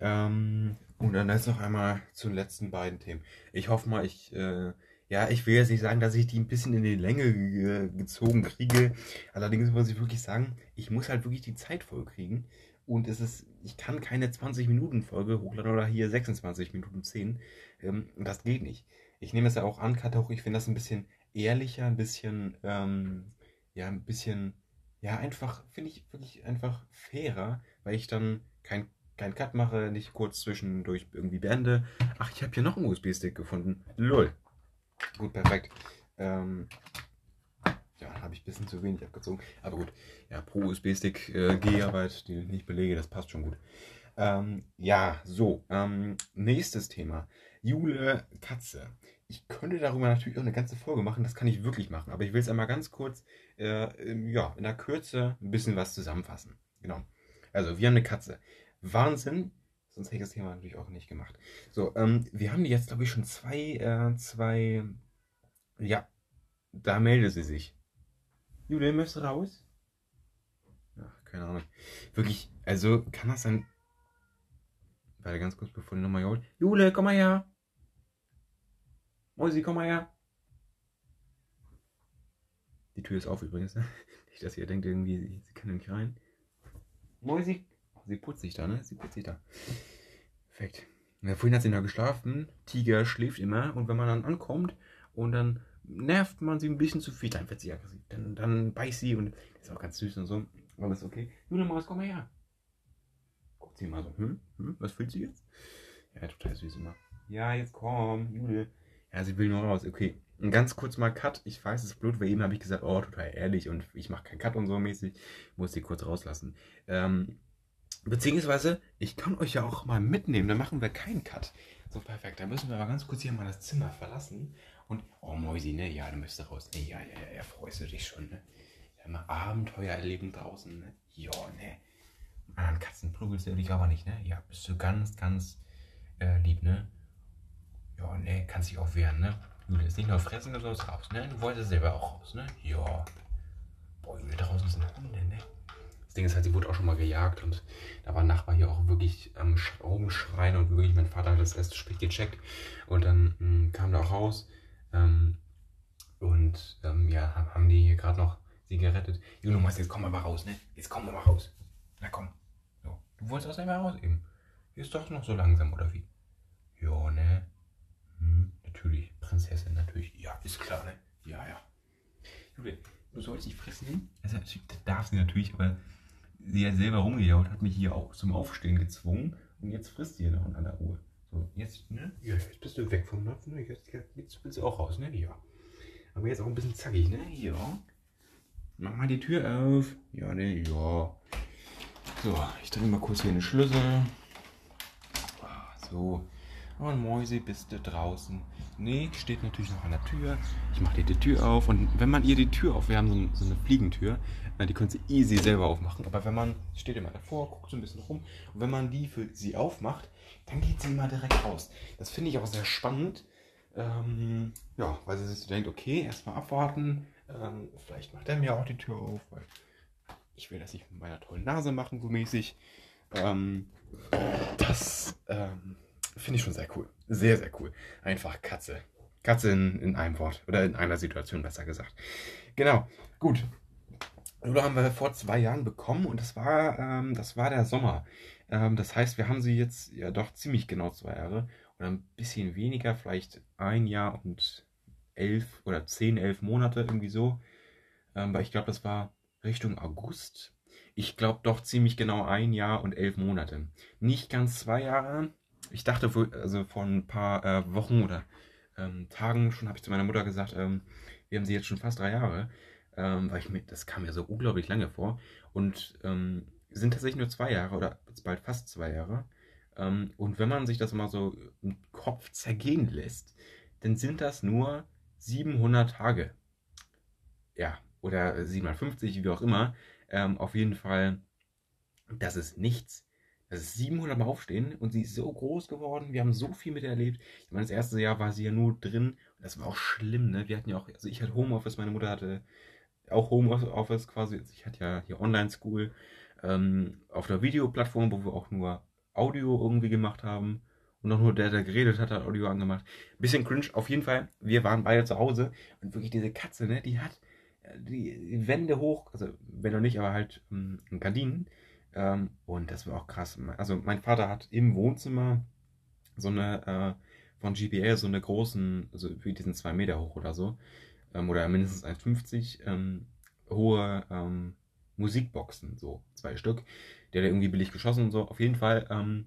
Ähm, und dann jetzt noch einmal zu den letzten beiden Themen. Ich hoffe mal, ich, äh, ja, ich will jetzt nicht sagen, dass ich die ein bisschen in die Länge ge gezogen kriege. Allerdings muss ich wirklich sagen, ich muss halt wirklich die Zeit voll kriegen. Und es ist, ich kann keine 20 Minuten Folge hochladen oder hier 26 Minuten 10. Ähm, das geht nicht. Ich nehme es ja auch an, Katauch, ich finde das ein bisschen ehrlicher, ein bisschen, ähm, ja, ein bisschen, ja, einfach, finde ich wirklich einfach fairer, weil ich dann kein keinen Cut mache, nicht kurz zwischendurch irgendwie beende. Ach, ich habe hier noch einen USB-Stick gefunden. Lol. Gut, perfekt. Ähm, ja, habe ich ein bisschen zu wenig abgezogen. Aber gut, ja, pro USB-Stick äh, Gigabyte, die nicht belege, das passt schon gut. Ähm, ja, so, ähm, nächstes Thema. Jule Katze. Ich könnte darüber natürlich auch eine ganze Folge machen, das kann ich wirklich machen, aber ich will es einmal ganz kurz, äh, ja, in der Kürze ein bisschen was zusammenfassen. Genau. Also, wir haben eine Katze. Wahnsinn. Sonst hätte ich das Thema natürlich auch nicht gemacht. So, ähm, wir haben jetzt, glaube ich, schon zwei, äh, zwei. Ja, da meldet sie sich. Jule, möchtest du raus? Ach, keine Ahnung. Wirklich, also kann das sein. Warte ganz kurz, bevor die nochmal holt. Jule, komm mal her. Mäusi, komm mal her. Die Tür ist auf übrigens, ne? Nicht, dass ihr denkt, irgendwie, sie können nicht rein. Mäusi, Sie putzt sich da, ne? Sie putzt sich da. Perfekt. Ja, vorhin hat sie noch geschlafen. Tiger schläft immer und wenn man dann ankommt und dann nervt man sie ein bisschen zu viel, dann wird sie aggressiv. Dann, dann beißt sie und ist auch ganz süß und so. Alles okay. Jule Maus, komm mal her. Guckt sie mal so, hm? hm? Was fühlt sie jetzt? Ja, total süß immer. Ja, jetzt komm, Jule. Ja, sie will nur raus. Okay. Und ganz kurz mal Cut. Ich weiß, es ist weil eben habe ich gesagt, oh, total ehrlich und ich mache keinen Cut und so mäßig. Muss sie kurz rauslassen. Ähm, Beziehungsweise, ich kann euch ja auch mal mitnehmen, dann machen wir keinen Cut. So, perfekt. Dann müssen wir aber ganz kurz hier mal das Zimmer verlassen. Und, oh Mäusi, ne? Ja, du müsstest raus. Ne, ja, ja, ja, freust du dich schon, ne? Ja, mal Abenteuer erleben draußen, ne? Ja, ne? An Katzen prügelst du dich aber nicht, ne? Ja, bist du ganz, ganz äh, lieb, ne? Ne? Kannst dich auch wehren, ne? Du willst nicht nur fressen, du sollst raus, ne? Du wolltest selber auch raus, ne? Ja. Boah, hier draußen sind Hunde, ne? Das Ding ist halt, sie wurde auch schon mal gejagt und da war ein Nachbar hier auch wirklich am ähm, schreien und wirklich mein Vater hat das erst spät gecheckt und dann mh, hm, kam da auch raus ähm, und ähm, ja, haben die hier gerade noch sie gerettet. Juno, Meister, jetzt komm mal raus, ne? Jetzt komm mal raus. Na komm. So. Du wolltest aus einmal raus eben. Ist doch noch so langsam, oder wie? Ja, ne? Natürlich. Prinzessin, natürlich. Ja, ist klar, ne? Ja, ja. Julia, du sollst nicht fressen. Also, das darf sie natürlich, aber sie hat selber rumgejaut, hat mich hier auch zum Aufstehen gezwungen und jetzt frisst sie hier noch in aller Ruhe. So, jetzt, ne? Ja, jetzt bist du weg vom Napf, ne? Jetzt, jetzt willst du auch raus, ne? Ja. Aber jetzt auch ein bisschen zackig, ne? Ja. Mach mal die Tür auf. Ja, ne? Ja. So, ich drehe mal kurz hier den Schlüssel. So. Und Mäuse, bist du draußen? Nee, steht natürlich noch an der Tür. Ich mache dir die Tür auf und wenn man ihr die Tür auf, wir haben so, ein, so eine Fliegentür, die können sie easy selber aufmachen. Aber wenn man, steht immer davor, guckt so ein bisschen rum und wenn man die für sie aufmacht, dann geht sie immer direkt raus. Das finde ich auch sehr spannend. Ähm, ja, weil sie sich so denkt, okay, erstmal abwarten. Ähm, vielleicht macht er mir auch die Tür auf, weil ich will das nicht mit meiner tollen Nase machen, so mäßig. Ähm, das ähm, finde ich schon sehr cool. Sehr, sehr cool. Einfach Katze. Katze in, in einem Wort. Oder in einer Situation, besser gesagt. Genau. Gut. Lula haben wir vor zwei Jahren bekommen und das war, ähm, das war der Sommer. Ähm, das heißt, wir haben sie jetzt ja doch ziemlich genau zwei Jahre oder ein bisschen weniger, vielleicht ein Jahr und elf oder zehn, elf Monate irgendwie so. Ähm, weil ich glaube, das war Richtung August. Ich glaube doch ziemlich genau ein Jahr und elf Monate. Nicht ganz zwei Jahre, ich dachte, also vor ein paar äh, Wochen oder ähm, Tagen schon habe ich zu meiner Mutter gesagt, ähm, wir haben sie jetzt schon fast drei Jahre, ähm, weil ich mir, das kam mir so unglaublich lange vor und ähm, sind tatsächlich nur zwei Jahre oder bald fast zwei Jahre. Ähm, und wenn man sich das mal so im Kopf zergehen lässt, dann sind das nur 700 Tage. Ja, oder 750, wie auch immer. Ähm, auf jeden Fall, das ist nichts 700 Mal aufstehen und sie ist so groß geworden. Wir haben so viel mit ihr erlebt. Ich meine, das erste Jahr war sie ja nur drin Das war auch schlimm, ne? Wir hatten ja auch, also ich hatte Homeoffice, meine Mutter hatte auch Homeoffice quasi. Also ich hatte ja hier Online-School ähm, auf der Videoplattform, wo wir auch nur Audio irgendwie gemacht haben. Und auch nur der, der geredet hat, hat Audio angemacht. Bisschen cringe, auf jeden Fall. Wir waren beide zu Hause und wirklich diese Katze, ne, die hat äh, die Wände hoch, also wenn noch nicht, aber halt ähm, Gardinen. Ähm, und das war auch krass. Also mein Vater hat im Wohnzimmer so eine äh, von GPL so eine großen, also wie diesen zwei Meter hoch oder so, ähm, oder mindestens 1,50 ähm, hohe ähm, Musikboxen, so zwei Stück. Der hat irgendwie billig geschossen und so. Auf jeden Fall ähm,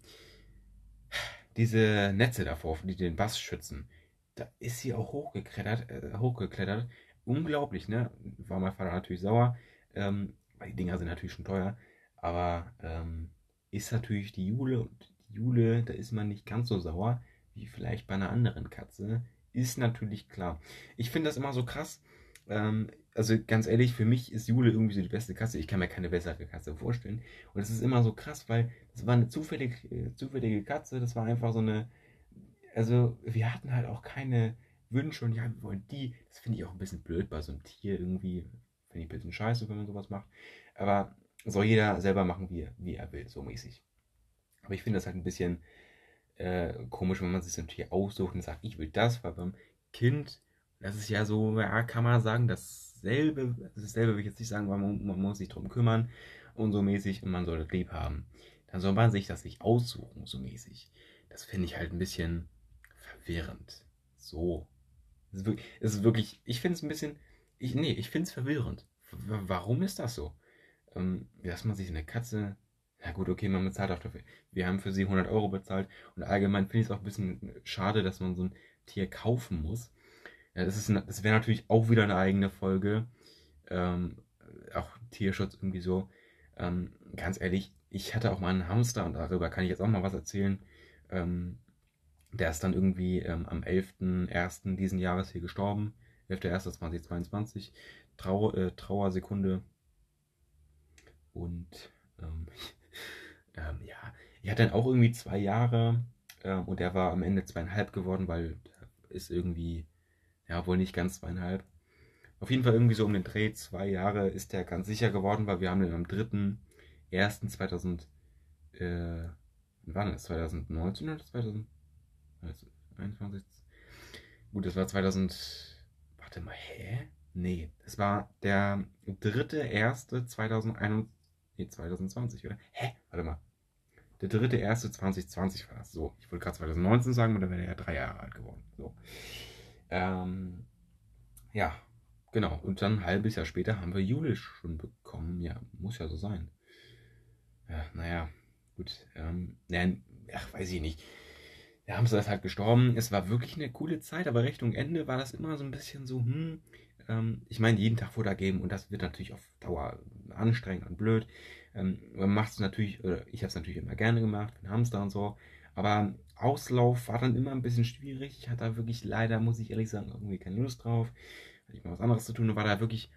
diese Netze davor, die den Bass schützen. Da ist sie auch hochgeklettert, äh, hochgeklettert. Unglaublich, ne? War mein Vater natürlich sauer. Ähm, weil die Dinger sind natürlich schon teuer. Aber ähm, ist natürlich die Jule und die Jule, da ist man nicht ganz so sauer wie vielleicht bei einer anderen Katze. Ist natürlich klar. Ich finde das immer so krass. Ähm, also ganz ehrlich, für mich ist Jule irgendwie so die beste Katze. Ich kann mir keine bessere Katze vorstellen. Und es ist immer so krass, weil das war eine zufällig, äh, zufällige Katze. Das war einfach so eine. Also wir hatten halt auch keine Wünsche und ja, wir wollen die. Das finde ich auch ein bisschen blöd bei so einem Tier irgendwie. Finde ich ein bisschen scheiße, wenn man sowas macht. Aber soll jeder selber machen, wie, wie er will, so mäßig. Aber ich finde das halt ein bisschen äh, komisch, wenn man sich Tier aussucht und sagt, ich will das, weil beim Kind, das ist ja so, ja, kann man sagen, dasselbe, dasselbe will ich jetzt nicht sagen, weil man, man muss sich drum kümmern und so mäßig und man soll das lieb haben. Dann soll man sich das nicht aussuchen, so mäßig. Das finde ich halt ein bisschen verwirrend. So. Es ist wirklich, es ist wirklich ich finde es ein bisschen, ich, nee, ich finde es verwirrend. W warum ist das so? Ähm, dass man sich eine Katze ja gut, okay, man bezahlt auch dafür. Wir haben für sie 100 Euro bezahlt und allgemein finde ich es auch ein bisschen schade, dass man so ein Tier kaufen muss. Ja, das, das wäre natürlich auch wieder eine eigene Folge. Ähm, auch Tierschutz irgendwie so. Ähm, ganz ehrlich, ich hatte auch mal einen Hamster und darüber kann ich jetzt auch mal was erzählen. Ähm, der ist dann irgendwie ähm, am 11.01. diesen Jahres hier gestorben. 11.01.2022. Trau äh, Trauersekunde. Und ähm, ähm, ja, er hat dann auch irgendwie zwei Jahre ähm, und er war am Ende zweieinhalb geworden, weil ist irgendwie, ja, wohl nicht ganz zweieinhalb. Auf jeden Fall irgendwie so um den Dreh, zwei Jahre ist er ganz sicher geworden, weil wir haben den am 3.1.2000, äh, wann das? 2019 oder 2021? Gut, das war 2000, warte mal, hä? Nee, das war der dritte, erste 2021, nee, 2020, oder? Hä? Warte mal. Der dritte, erste 2020 war das. So, ich wollte gerade 2019 sagen und dann wäre er ja drei Jahre alt geworden. So. Ähm, ja, genau. Und dann ein halbes Jahr später haben wir Jule schon bekommen. Ja, muss ja so sein. Ja, naja, gut. Ähm, nein, ach, weiß ich nicht. Der Hamster ist halt gestorben. Es war wirklich eine coole Zeit, aber Richtung Ende war das immer so ein bisschen so, hm, ich meine, jeden Tag Futter geben und das wird natürlich auf Dauer anstrengend und blöd. Ähm, man macht es natürlich, oder ich habe es natürlich immer gerne gemacht, den Hamster und so. Aber Auslauf war dann immer ein bisschen schwierig. Ich hatte da wirklich leider, muss ich ehrlich sagen, irgendwie keine Lust drauf. Hatte ich mal was anderes zu tun und war da wirklich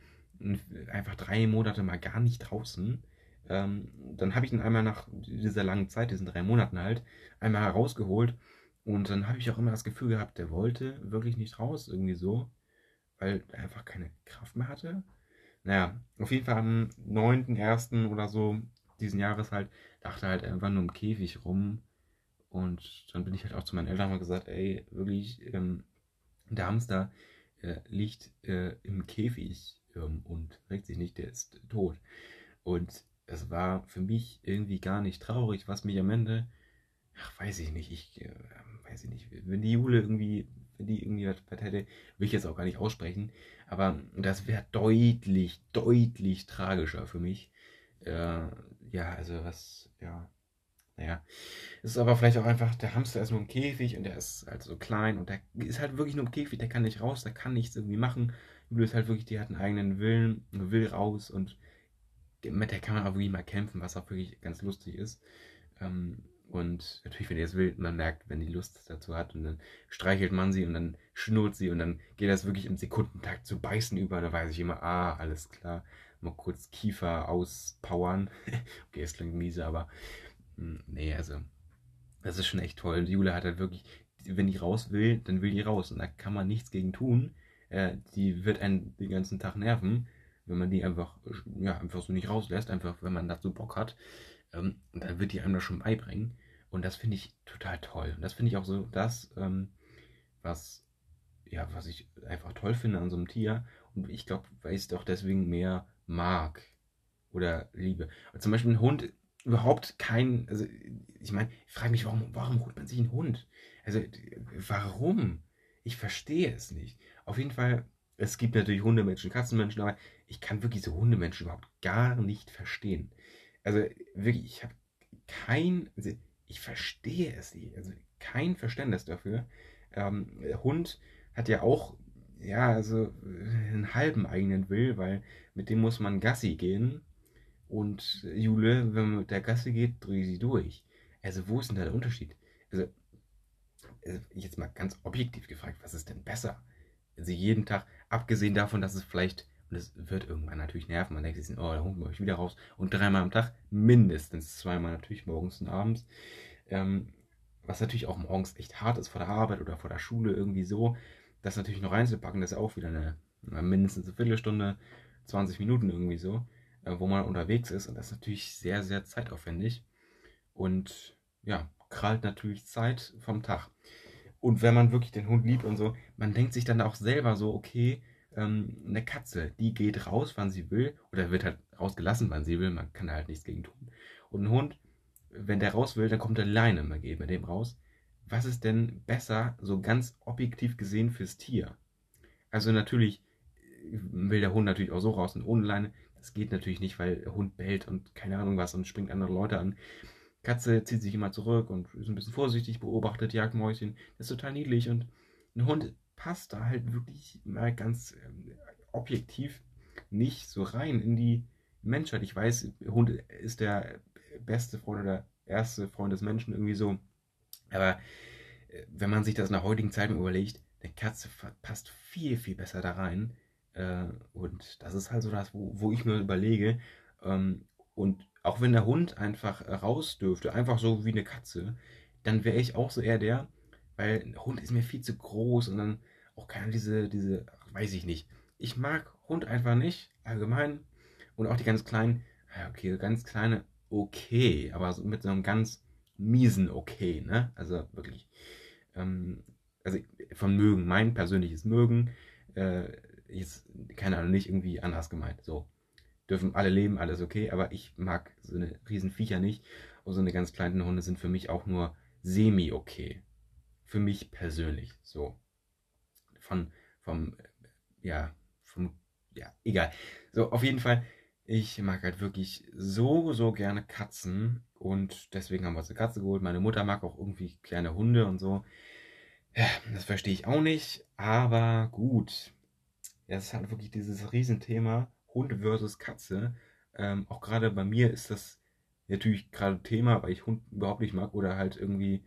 einfach drei Monate mal gar nicht draußen. Ähm, dann habe ich ihn einmal nach dieser langen Zeit, diesen drei Monaten halt, einmal herausgeholt. Und dann habe ich auch immer das Gefühl gehabt, der wollte wirklich nicht raus, irgendwie so, weil er einfach keine Kraft mehr hatte. Naja, auf jeden Fall am 9.1. oder so diesen Jahres halt, dachte halt einfach nur im Käfig rum. Und dann bin ich halt auch zu meinen Eltern mal gesagt, ey, wirklich, ähm, der Hamster äh, liegt äh, im Käfig ähm, und regt sich nicht, der ist tot. Und es war für mich irgendwie gar nicht traurig, was mich am Ende, ach, weiß ich nicht, ich äh, weiß ich nicht, wenn die Jule irgendwie wenn die irgendwie was hätte, will ich jetzt auch gar nicht aussprechen. Aber das wäre deutlich, deutlich tragischer für mich. Äh, ja, also was, ja, naja. Es ist aber vielleicht auch einfach, der Hamster ist nur im Käfig und der ist halt so klein und der ist halt wirklich nur im Käfig, der kann nicht raus, der kann nichts irgendwie machen. Jule ist halt wirklich, die hat einen eigenen Willen, will raus und mit der kann man auch wirklich mal kämpfen, was auch wirklich ganz lustig ist. Ähm, und natürlich, wenn ihr es will, man merkt, wenn die Lust dazu hat und dann streichelt man sie und dann schnurrt sie und dann geht das wirklich im Sekundentakt zu beißen über. Da weiß ich immer, ah, alles klar. Mal kurz Kiefer auspowern. okay, es klingt miese, aber hm, nee, also das ist schon echt toll. Und Jule hat halt wirklich wenn die raus will, dann will die raus. Und da kann man nichts gegen tun. Äh, die wird einen den ganzen Tag nerven, wenn man die einfach, ja, einfach so nicht rauslässt, einfach wenn man dazu Bock hat. Ähm, dann wird die einem das schon beibringen. Und das finde ich total toll. Und das finde ich auch so das, ähm, was, ja, was ich einfach toll finde an so einem Tier. Und ich glaube, weil ich es doch deswegen mehr mag oder liebe. Und zum Beispiel ein Hund überhaupt kein, also ich meine, ich frage mich, warum, warum holt man sich einen Hund? Also warum? Ich verstehe es nicht. Auf jeden Fall, es gibt natürlich Hundemenschen, Katzenmenschen, aber ich kann wirklich so Hundemenschen überhaupt gar nicht verstehen. Also wirklich, ich habe kein, also ich verstehe es nicht, also kein Verständnis dafür. Ähm, Hund hat ja auch, ja, also einen halben eigenen Will, weil mit dem muss man Gassi gehen und Jule, wenn man mit der Gasse geht, drehe sie durch. Also, wo ist denn da der Unterschied? Also, also, jetzt mal ganz objektiv gefragt, was ist denn besser? Also, jeden Tag, abgesehen davon, dass es vielleicht, und es wird irgendwann natürlich nerven, man denkt sich, oh, da holen wir euch wieder raus. Und dreimal am Tag, mindestens zweimal natürlich, morgens und abends. Ähm, was natürlich auch morgens echt hart ist vor der Arbeit oder vor der Schule, irgendwie so. Das natürlich noch reinzupacken, das ist auch wieder eine, mindestens eine Viertelstunde, 20 Minuten irgendwie so. Äh, wo man unterwegs ist. Und das ist natürlich sehr, sehr zeitaufwendig. Und ja, krallt natürlich Zeit vom Tag. Und wenn man wirklich den Hund liebt und so, man denkt sich dann auch selber so, okay, ähm, eine Katze, die geht raus, wann sie will, oder wird halt rausgelassen, wann sie will, man kann da halt nichts gegen tun. Und ein Hund, wenn der raus will, dann kommt er alleine mal geht mit dem raus. Was ist denn besser, so ganz objektiv gesehen fürs Tier? Also natürlich will der Hund natürlich auch so raus und ohne Leine. Das geht natürlich nicht, weil der Hund bellt und keine Ahnung was und springt andere Leute an. Katze zieht sich immer zurück und ist ein bisschen vorsichtig, beobachtet Jagdmäuschen. Das ist total niedlich und ein Hund passt da halt wirklich mal ganz ähm, objektiv nicht so rein in die Menschheit. Ich weiß, Hund ist der beste Freund oder erste Freund des Menschen irgendwie so. Aber äh, wenn man sich das der heutigen Zeit überlegt, eine Katze passt viel, viel besser da rein. Äh, und das ist halt so das, wo, wo ich mir überlege. Ähm, und auch wenn der Hund einfach raus dürfte, einfach so wie eine Katze, dann wäre ich auch so eher der, weil ein Hund ist mir viel zu groß und dann auch keine diese, diese, weiß ich nicht. Ich mag Hund einfach nicht, allgemein. Und auch die ganz kleinen, okay, ganz kleine, okay, aber so mit so einem ganz miesen okay, ne? Also wirklich. Ähm, also von mögen, mein persönliches Mögen, äh, jetzt, keine Ahnung, nicht irgendwie anders gemeint. So. Dürfen alle leben, alles okay, aber ich mag so eine riesen Viecher nicht. Und so eine ganz kleinen Hunde sind für mich auch nur semi-okay. Für mich persönlich. So. Von, vom, ja, vom, ja, egal. So, auf jeden Fall, ich mag halt wirklich so, so gerne Katzen. Und deswegen haben wir uns eine Katze geholt. Meine Mutter mag auch irgendwie kleine Hunde und so. Ja, das verstehe ich auch nicht. Aber gut. Es ist halt wirklich dieses Riesenthema Hund versus Katze. Ähm, auch gerade bei mir ist das natürlich gerade Thema, weil ich Hund überhaupt nicht mag oder halt irgendwie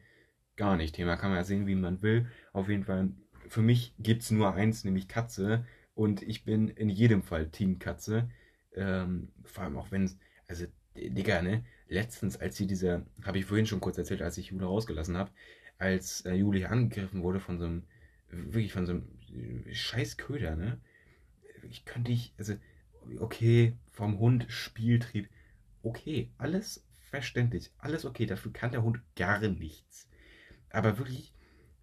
gar nicht Thema. Kann man ja sehen, wie man will. Auf jeden Fall, für mich gibt es nur eins, nämlich Katze. Und ich bin in jedem Fall Team Katze. Ähm, vor allem auch wenn es, also, Digga, ne? Letztens, als sie diese, habe ich vorhin schon kurz erzählt, als ich Jule rausgelassen habe, als äh, Jule angegriffen wurde von so einem, wirklich von so einem äh, scheiß Köder, ne? ich könnte ich, also, okay, vom Hund Spieltrieb, okay, alles verständlich, alles okay, dafür kann der Hund gar nichts. Aber wirklich,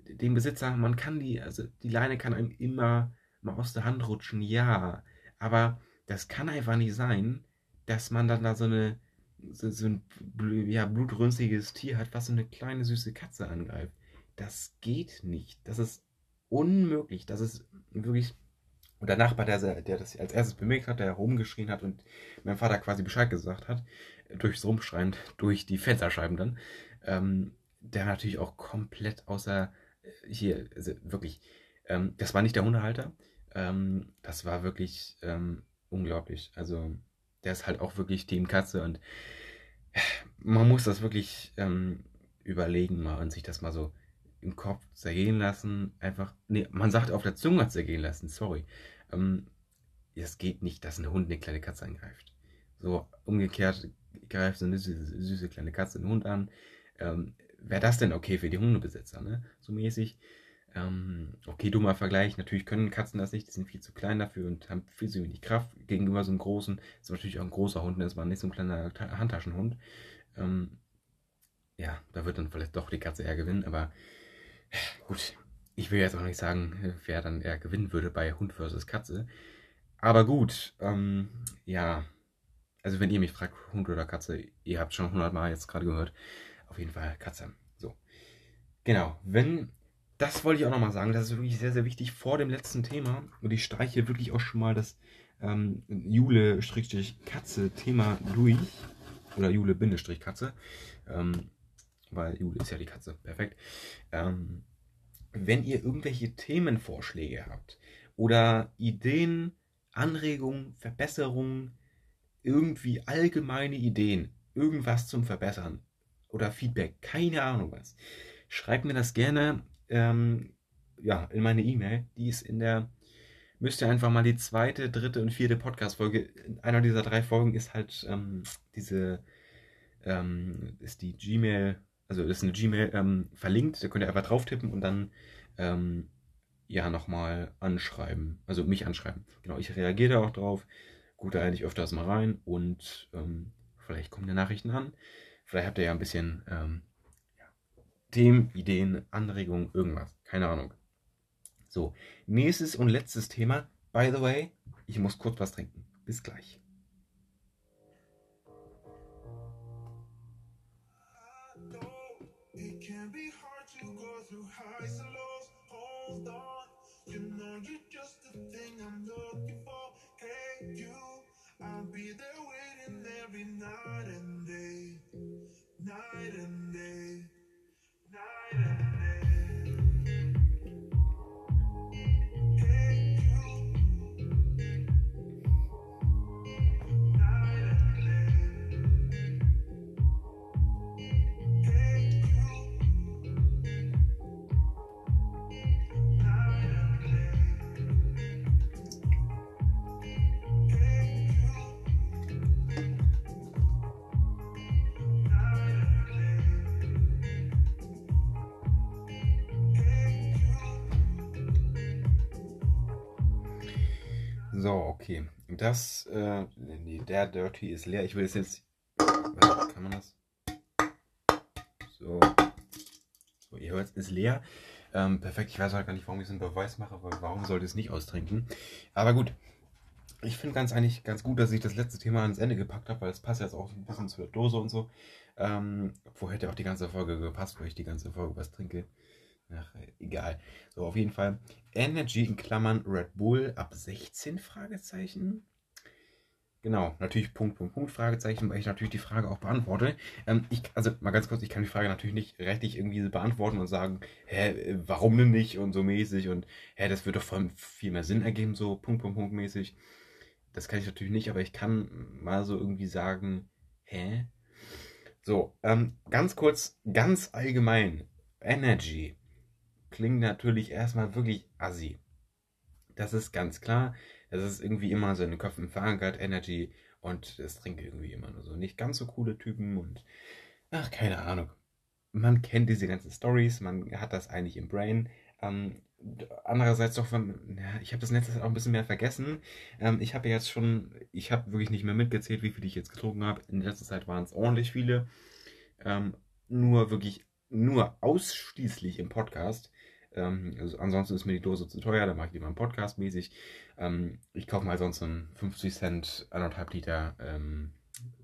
den Besitzer, man kann die, also die Leine kann einem immer mal aus der Hand rutschen, ja, aber das kann einfach nicht sein, dass man dann da so eine, so, so ein ja, blutrünstiges Tier hat, was so eine kleine süße Katze angreift. Das geht nicht. Das ist unmöglich. Das ist wirklich und der Nachbar, der, der das als erstes bemerkt hat, der rumgeschrien hat und meinem Vater quasi Bescheid gesagt hat, durchs Rumschreien, durch die Fensterscheiben dann, ähm, der natürlich auch komplett außer hier, also wirklich, ähm, das war nicht der Hundehalter, ähm, das war wirklich ähm, unglaublich. Also der ist halt auch wirklich Team Katze und man muss das wirklich ähm, überlegen mal und sich das mal so im Kopf zergehen lassen, einfach, nee, man sagt auf der Zunge zergehen lassen, sorry. Ähm, es geht nicht, dass ein Hund eine kleine Katze angreift. So, umgekehrt greift so eine süße, süße kleine Katze einen Hund an. Ähm, wäre das denn okay für die Hundebesitzer, ne? So mäßig. Ähm, okay, dummer Vergleich. Natürlich können Katzen das nicht, die sind viel zu klein dafür und haben viel zu wenig Kraft gegenüber so einem großen. Ist natürlich auch ein großer Hund, das war nicht so ein kleiner Handtaschenhund. Ähm, ja, da wird dann vielleicht doch die Katze eher gewinnen, aber gut, ich will jetzt auch nicht sagen, wer dann eher gewinnen würde bei Hund versus Katze. Aber gut, ähm, ja, also wenn ihr mich fragt, Hund oder Katze, ihr habt schon hundertmal jetzt gerade gehört, auf jeden Fall Katze. So, genau, wenn, das wollte ich auch nochmal sagen, das ist wirklich sehr, sehr wichtig vor dem letzten Thema. Und ich streiche wirklich auch schon mal das ähm, Jule-Katze-Thema durch, oder Jule-Katze, ähm, weil Jule ist ja die Katze, perfekt. Ähm, wenn ihr irgendwelche Themenvorschläge habt oder Ideen, Anregungen, Verbesserungen, irgendwie allgemeine Ideen, irgendwas zum Verbessern oder Feedback, keine Ahnung was, schreibt mir das gerne ähm, ja, in meine E-Mail. Die ist in der, müsst ihr einfach mal die zweite, dritte und vierte Podcast-Folge, in einer dieser drei Folgen ist halt ähm, diese, ähm, ist die Gmail, also ist eine Gmail ähm, verlinkt, da könnt ihr einfach drauf tippen und dann ähm, ja nochmal anschreiben, also mich anschreiben. Genau, ich reagiere da auch drauf, gucke da eigentlich öfters mal rein und ähm, vielleicht kommen die Nachrichten an. Vielleicht habt ihr ja ein bisschen ähm, Themen, Ideen, Anregungen, irgendwas. Keine Ahnung. So, nächstes und letztes Thema. By the way, ich muss kurz was trinken. Bis gleich. I'll be there waiting every night and night and day, okay. Das, äh, nee, der Dirty ist leer. Ich will es jetzt. Kann man das? So. So, ihr hört es ist leer. Ähm, perfekt. Ich weiß halt gar nicht, warum ich so einen Beweis mache, weil warum sollte es nicht austrinken? Aber gut. Ich finde ganz eigentlich ganz gut, dass ich das letzte Thema ans Ende gepackt habe, weil es passt jetzt auch ein bisschen zur Dose und so. Ähm, wo hätte auch die ganze Folge gepasst, wo ich die ganze Folge was trinke. Ach, egal. So, auf jeden Fall. Energy in Klammern Red Bull ab 16 Fragezeichen. Genau, natürlich Punkt, Punkt, Punkt, Fragezeichen, weil ich natürlich die Frage auch beantworte. Ähm, ich, also mal ganz kurz, ich kann die Frage natürlich nicht rechtlich irgendwie beantworten und sagen, hä, warum denn nicht und so mäßig und hä, das würde doch voll viel mehr Sinn ergeben, so Punkt, Punkt, Punkt mäßig. Das kann ich natürlich nicht, aber ich kann mal so irgendwie sagen, hä? So, ähm, ganz kurz, ganz allgemein, Energy klingt natürlich erstmal wirklich assi. Das ist ganz klar. Das ist irgendwie immer so in den Köpfen verankert, Energy. Und das trinkt irgendwie immer nur so. Nicht ganz so coole Typen und ach, keine Ahnung. Man kennt diese ganzen Stories, man hat das eigentlich im Brain. Ähm, andererseits doch ja, ich habe das letzte Zeit auch ein bisschen mehr vergessen. Ähm, ich habe jetzt schon, ich habe wirklich nicht mehr mitgezählt, wie viele ich jetzt getrunken habe. In letzter Zeit waren es ordentlich viele. Ähm, nur wirklich, nur ausschließlich im Podcast ähm, also ansonsten ist mir die Dose zu teuer, da mache ich lieber einen Podcast mäßig. Ähm, ich kaufe mal sonst einen 50 Cent, anderthalb Liter ähm,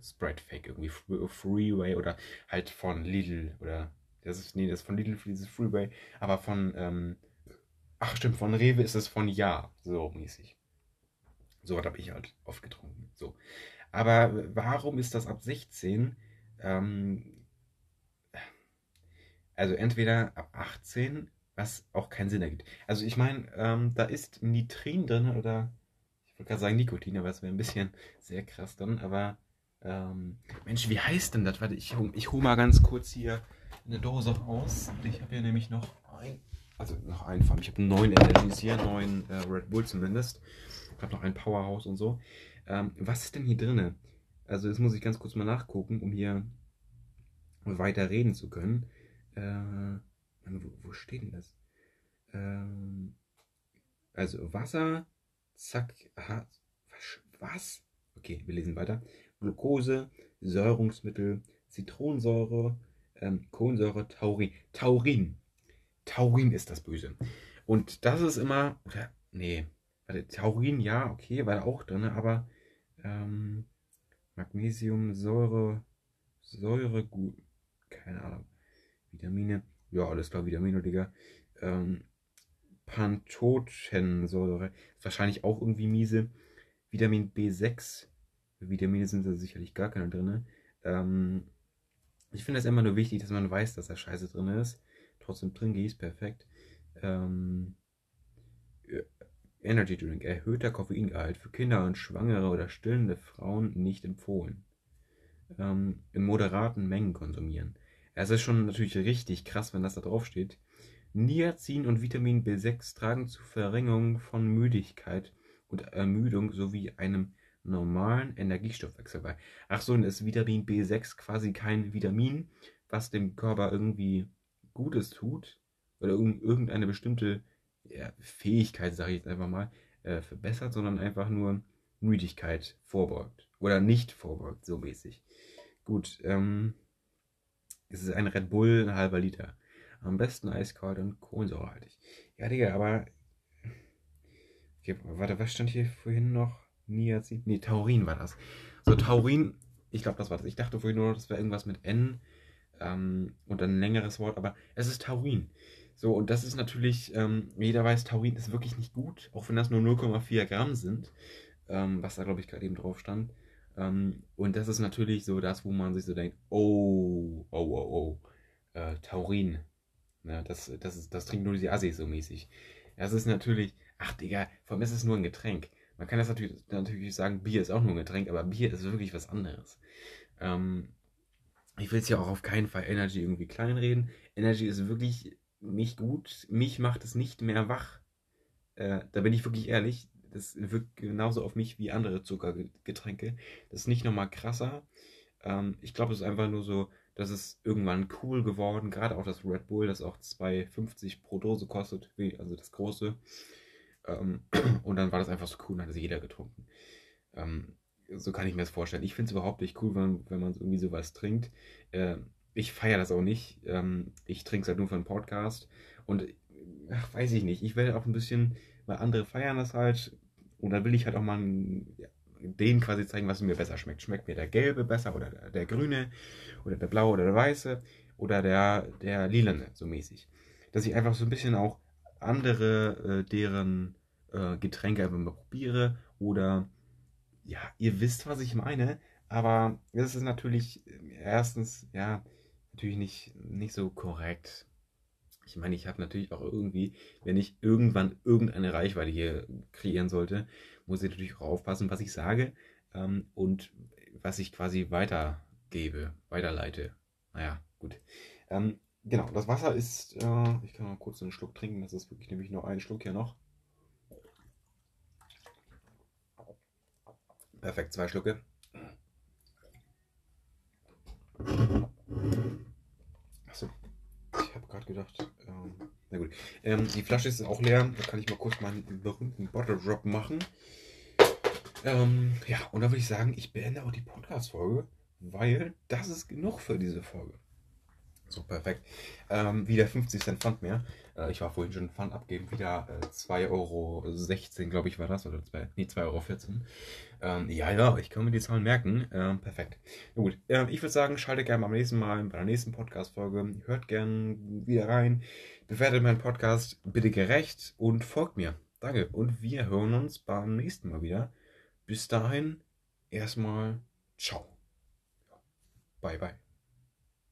Sprite Fake, irgendwie Freeway oder halt von Lidl oder das ist, nee, das ist von Lidl, dieses Freeway, aber von, ähm, ach stimmt, von Rewe ist es von Ja, so mäßig. So was habe ich halt oft getrunken. So. Aber warum ist das ab 16? Ähm, also entweder ab 18 was auch keinen Sinn ergibt. Also ich meine, ähm, da ist Nitrin drin oder ich wollte gerade sagen Nikotin, aber es wäre ein bisschen sehr krass dann. Aber ähm, Mensch, wie heißt denn das? Warte, ich, ich hole mal ganz kurz hier eine Dose raus. Ich habe hier nämlich noch ein, also noch einen Farm. Ich habe neun Energies hier, neun äh, Red Bull zumindest. Ich habe noch ein Powerhouse und so. Ähm, was ist denn hier drin? Also das muss ich ganz kurz mal nachgucken, um hier weiter reden zu können. Äh, wo, wo steht denn das? Ähm, also Wasser, zack, aha, was, was? Okay, wir lesen weiter. Glucose, Säurungsmittel, Zitronensäure, ähm, Kohlensäure, Taurin. Taurin. Taurin ist das Böse. Und das ist immer, oder, nee, warte, Taurin, ja, okay, war da auch drin, aber ähm, Magnesium, Säure, Säure, gut, keine Ahnung, Vitamine, ja, alles klar, Vitamine, Digga. Ähm, Pantothensäure, ist wahrscheinlich auch irgendwie miese. Vitamin B6, Vitamine sind da sicherlich gar keine drin. Ähm, ich finde es immer nur wichtig, dass man weiß, dass da Scheiße drin ist. Trotzdem trinke ich es perfekt. Ähm, Energy Drink, erhöhter Koffeingehalt für Kinder und Schwangere oder stillende Frauen nicht empfohlen. Ähm, in moderaten Mengen konsumieren. Es ist schon natürlich richtig krass, wenn das da drauf steht. Niacin und Vitamin B6 tragen zur Verringerung von Müdigkeit und Ermüdung sowie einem normalen Energiestoffwechsel bei. Ach so, und ist Vitamin B6 quasi kein Vitamin, was dem Körper irgendwie Gutes tut oder irgendeine bestimmte ja, Fähigkeit, sage ich jetzt einfach mal, äh, verbessert, sondern einfach nur Müdigkeit vorbeugt oder nicht vorbeugt, so mäßig. Gut, ähm, es ist ein Red Bull, ein halber Liter. Am besten eiskalt und kohlensäurehaltig. Ja, Digga, aber. Okay, warte, was stand hier vorhin noch? Niacin? Nee, Taurin war das. So, Taurin, ich glaube, das war das. Ich dachte vorhin nur, das wäre irgendwas mit N ähm, und ein längeres Wort, aber es ist Taurin. So, und das ist natürlich, ähm, jeder weiß, Taurin ist wirklich nicht gut, auch wenn das nur 0,4 Gramm sind, ähm, was da, glaube ich, gerade eben drauf stand. Ähm, und das ist natürlich so das, wo man sich so denkt, oh, oh, oh, oh, äh, Taurin. Ja, das, das, ist, das trinkt nur die Assis so mäßig. Das ist natürlich, ach Digga, vor allem ist es nur ein Getränk. Man kann das natürlich, natürlich sagen, Bier ist auch nur ein Getränk, aber Bier ist wirklich was anderes. Ähm, ich will es ja auch auf keinen Fall Energy irgendwie kleinreden. Energy ist wirklich nicht gut. Mich macht es nicht mehr wach. Äh, da bin ich wirklich ehrlich. Das wirkt genauso auf mich wie andere Zuckergetränke. Das ist nicht nochmal krasser. Ähm, ich glaube, es ist einfach nur so, dass es irgendwann cool geworden. Gerade auch das Red Bull, das auch 2,50 pro Dose kostet, also das große. Ähm, und dann war das einfach so cool und hat es jeder getrunken. Ähm, so kann ich mir das vorstellen. Ich finde es überhaupt nicht cool, wenn, wenn man irgendwie sowas trinkt. Äh, ich feiere das auch nicht. Ähm, ich trinke es halt nur für einen Podcast. Und ach, weiß ich nicht. Ich werde auch ein bisschen, weil andere feiern das halt. Und dann will ich halt auch mal denen quasi zeigen, was mir besser schmeckt. Schmeckt mir der gelbe besser oder der, der grüne oder der blaue oder der weiße oder der, der lilane, so mäßig. Dass ich einfach so ein bisschen auch andere, äh, deren äh, Getränke einfach mal probiere oder ja, ihr wisst, was ich meine, aber es ist natürlich äh, erstens, ja, natürlich nicht, nicht so korrekt. Ich meine, ich habe natürlich auch irgendwie, wenn ich irgendwann irgendeine Reichweite hier kreieren sollte, muss ich natürlich auch aufpassen, was ich sage ähm, und was ich quasi weitergebe, weiterleite. Naja, gut. Ähm, genau, das Wasser ist, äh, ich kann mal kurz einen Schluck trinken, das ist wirklich nämlich nur ein Schluck hier noch. Perfekt, zwei Schlucke. Ich habe gerade gedacht, ähm, na gut. Ähm, die Flasche ist auch leer, da kann ich mal kurz meinen berühmten Bottle Drop machen. Ähm, ja, und dann würde ich sagen, ich beende auch die Podcast-Folge, weil das ist genug für diese Folge. So, perfekt. Ähm, wieder 50 Cent Pfand mehr. Äh, ich war vorhin schon Pfand abgeben. Wieder äh, 2,16 Euro, glaube ich, war das. Oder 2, nee, 2,14 Euro. Ähm, ja, ja, ich kann mir die Zahlen merken. Ähm, perfekt. Na gut, äh, ich würde sagen, schaltet gerne beim nächsten Mal bei der nächsten Podcast-Folge. Hört gerne wieder rein. Bewertet meinen Podcast bitte gerecht und folgt mir. Danke. Und wir hören uns beim nächsten Mal wieder. Bis dahin, erstmal ciao. Bye, bye.